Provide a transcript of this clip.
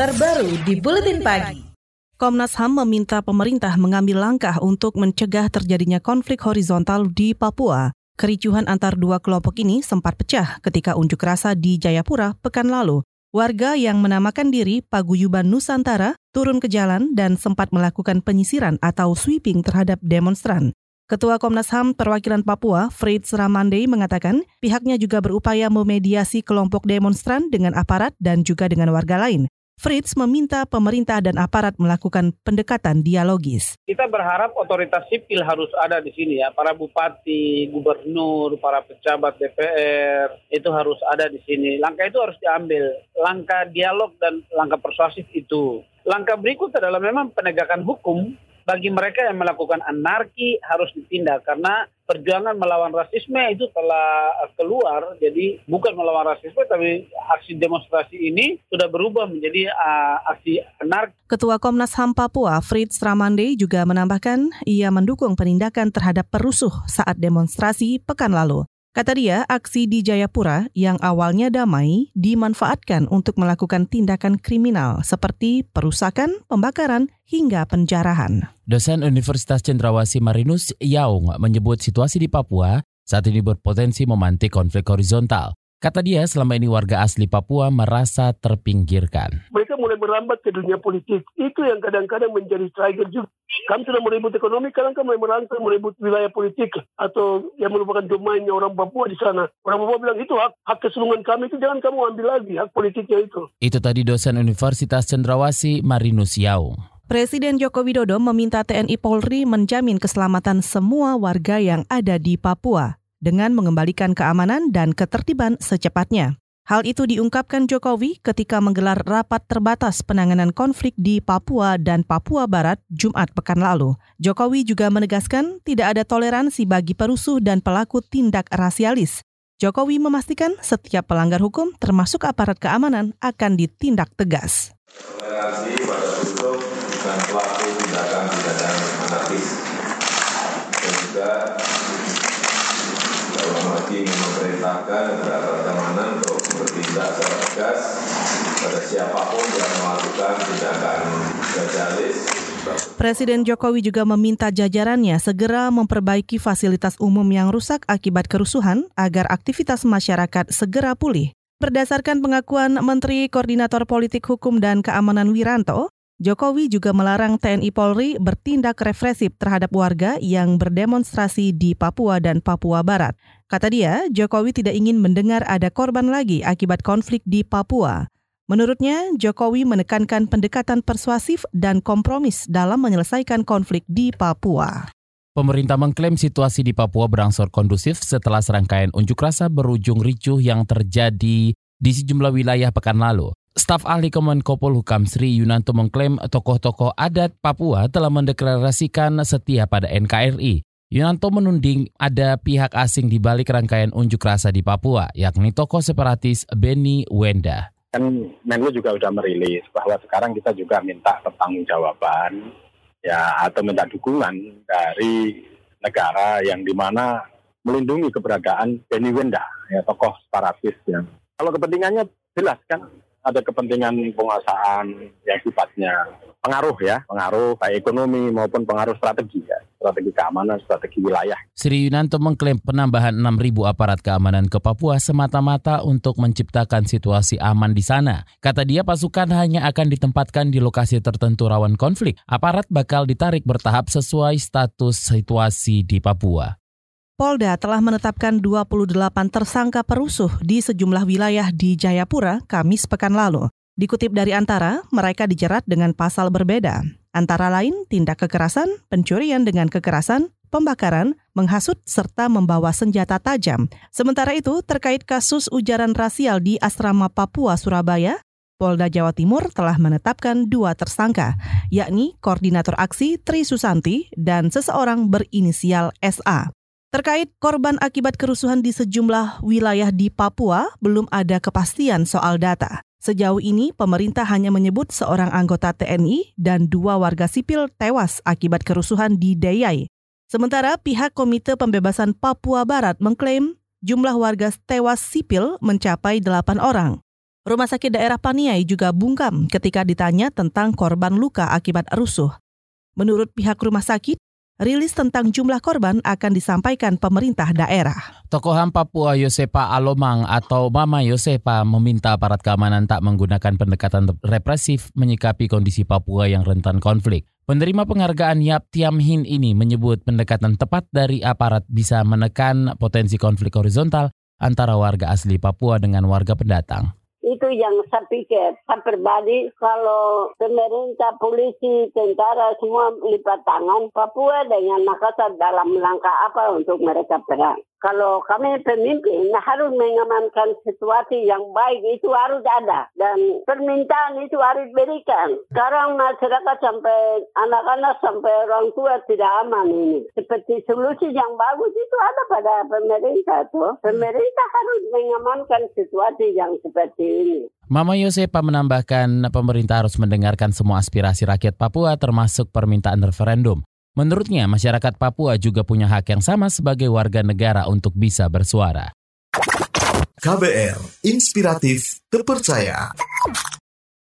terbaru di Buletin Pagi. Komnas HAM meminta pemerintah mengambil langkah untuk mencegah terjadinya konflik horizontal di Papua. Kericuhan antar dua kelompok ini sempat pecah ketika unjuk rasa di Jayapura pekan lalu. Warga yang menamakan diri Paguyuban Nusantara turun ke jalan dan sempat melakukan penyisiran atau sweeping terhadap demonstran. Ketua Komnas HAM Perwakilan Papua, Fritz Ramandei, mengatakan pihaknya juga berupaya memediasi kelompok demonstran dengan aparat dan juga dengan warga lain. Fritz meminta pemerintah dan aparat melakukan pendekatan dialogis. Kita berharap otoritas sipil harus ada di sini ya, para bupati, gubernur, para pejabat DPR itu harus ada di sini. Langkah itu harus diambil, langkah dialog dan langkah persuasif itu. Langkah berikut adalah memang penegakan hukum bagi mereka yang melakukan anarki harus ditindak karena perjuangan melawan rasisme itu telah keluar jadi bukan melawan rasisme tapi aksi demonstrasi ini sudah berubah menjadi uh, aksi anarki. Ketua Komnas HAM Papua Fritz Ramande juga menambahkan ia mendukung penindakan terhadap perusuh saat demonstrasi pekan lalu. Kata dia, aksi di Jayapura yang awalnya damai dimanfaatkan untuk melakukan tindakan kriminal seperti perusakan, pembakaran, hingga penjarahan. Dosen Universitas Cendrawasih Marinus Yaung menyebut situasi di Papua saat ini berpotensi memantik konflik horizontal. Kata dia, selama ini warga asli Papua merasa terpinggirkan. Mereka mulai merambat ke dunia politik. Itu yang kadang-kadang menjadi trigger juga. Kami sudah meribut ekonomi, kadang kami merangkul meribut wilayah politik atau yang merupakan domainnya orang Papua di sana. Orang Papua bilang itu hak, hak kesulungan kami itu jangan kamu ambil lagi hak politiknya itu. Itu tadi dosen Universitas Cendrawasih Marinus Yaung. Presiden Joko Widodo meminta TNI Polri menjamin keselamatan semua warga yang ada di Papua dengan mengembalikan keamanan dan ketertiban secepatnya. Hal itu diungkapkan Jokowi ketika menggelar rapat terbatas penanganan konflik di Papua dan Papua Barat Jumat pekan lalu. Jokowi juga menegaskan tidak ada toleransi bagi perusuh dan pelaku tindak rasialis. Jokowi memastikan setiap pelanggar hukum termasuk aparat keamanan akan ditindak tegas. Toleransi pada perusuh dan pelaku tindakan tindakan anarkis dan juga lagi memerintahkan beberapa keamanan untuk bertindak secara tegas pada siapa pun yang melakukan tindakan gajalis. Presiden Jokowi juga meminta jajarannya segera memperbaiki fasilitas umum yang rusak akibat kerusuhan agar aktivitas masyarakat segera pulih. Berdasarkan pengakuan Menteri Koordinator Politik Hukum dan Keamanan Wiranto, Jokowi juga melarang TNI Polri bertindak represif terhadap warga yang berdemonstrasi di Papua dan Papua Barat. Kata dia, Jokowi tidak ingin mendengar ada korban lagi akibat konflik di Papua. Menurutnya, Jokowi menekankan pendekatan persuasif dan kompromis dalam menyelesaikan konflik di Papua. Pemerintah mengklaim situasi di Papua berangsur kondusif setelah serangkaian unjuk rasa berujung ricuh yang terjadi di sejumlah wilayah pekan lalu. Staf ahli Kemenkopol Hukam Sri Yunanto mengklaim tokoh-tokoh adat Papua telah mendeklarasikan setia pada NKRI. Yunanto menunding ada pihak asing di balik rangkaian unjuk rasa di Papua, yakni tokoh separatis Benny Wenda. Kan Menlu juga sudah merilis bahwa sekarang kita juga minta pertanggungjawaban ya atau minta dukungan dari negara yang di mana melindungi keberadaan Benny Wenda, ya tokoh separatis yang kalau kepentingannya jelas kan ada kepentingan penguasaan yang sifatnya pengaruh ya, pengaruh baik ekonomi maupun pengaruh strategi ya, strategi keamanan, strategi wilayah. Sri Yunanto mengklaim penambahan 6.000 aparat keamanan ke Papua semata-mata untuk menciptakan situasi aman di sana. Kata dia pasukan hanya akan ditempatkan di lokasi tertentu rawan konflik. Aparat bakal ditarik bertahap sesuai status situasi di Papua. Polda telah menetapkan 28 tersangka perusuh di sejumlah wilayah di Jayapura Kamis pekan lalu. Dikutip dari Antara, mereka dijerat dengan pasal berbeda. Antara lain tindak kekerasan, pencurian dengan kekerasan, pembakaran, menghasut, serta membawa senjata tajam. Sementara itu, terkait kasus ujaran rasial di Asrama Papua, Surabaya, Polda Jawa Timur telah menetapkan dua tersangka, yakni Koordinator Aksi Tri Susanti dan seseorang berinisial SA. Terkait korban akibat kerusuhan di sejumlah wilayah di Papua, belum ada kepastian soal data. Sejauh ini, pemerintah hanya menyebut seorang anggota TNI dan dua warga sipil tewas akibat kerusuhan di Deyai. Sementara pihak Komite Pembebasan Papua Barat mengklaim jumlah warga tewas sipil mencapai 8 orang. Rumah sakit daerah Paniai juga bungkam ketika ditanya tentang korban luka akibat rusuh. Menurut pihak rumah sakit, rilis tentang jumlah korban akan disampaikan pemerintah daerah. Tokoh HAM Papua Yosepa Alomang atau Mama Yosepa meminta aparat keamanan tak menggunakan pendekatan represif menyikapi kondisi Papua yang rentan konflik. Penerima penghargaan Yap Tiam Hin ini menyebut pendekatan tepat dari aparat bisa menekan potensi konflik horizontal antara warga asli Papua dengan warga pendatang itu yang saya pikir. Saya pribadi kalau pemerintah, polisi, tentara semua lipat tangan Papua dengan Makassar dalam langkah apa untuk mereka perang kalau kami pemimpin harus mengamankan situasi yang baik itu harus ada dan permintaan itu harus berikan. Sekarang masyarakat sampai anak-anak sampai orang tua tidak aman ini. Seperti solusi yang bagus itu ada pada pemerintah tuh. Pemerintah harus mengamankan situasi yang seperti ini. Mama Yosepa menambahkan pemerintah harus mendengarkan semua aspirasi rakyat Papua termasuk permintaan referendum. Menurutnya, masyarakat Papua juga punya hak yang sama sebagai warga negara untuk bisa bersuara. KBR, inspiratif, terpercaya.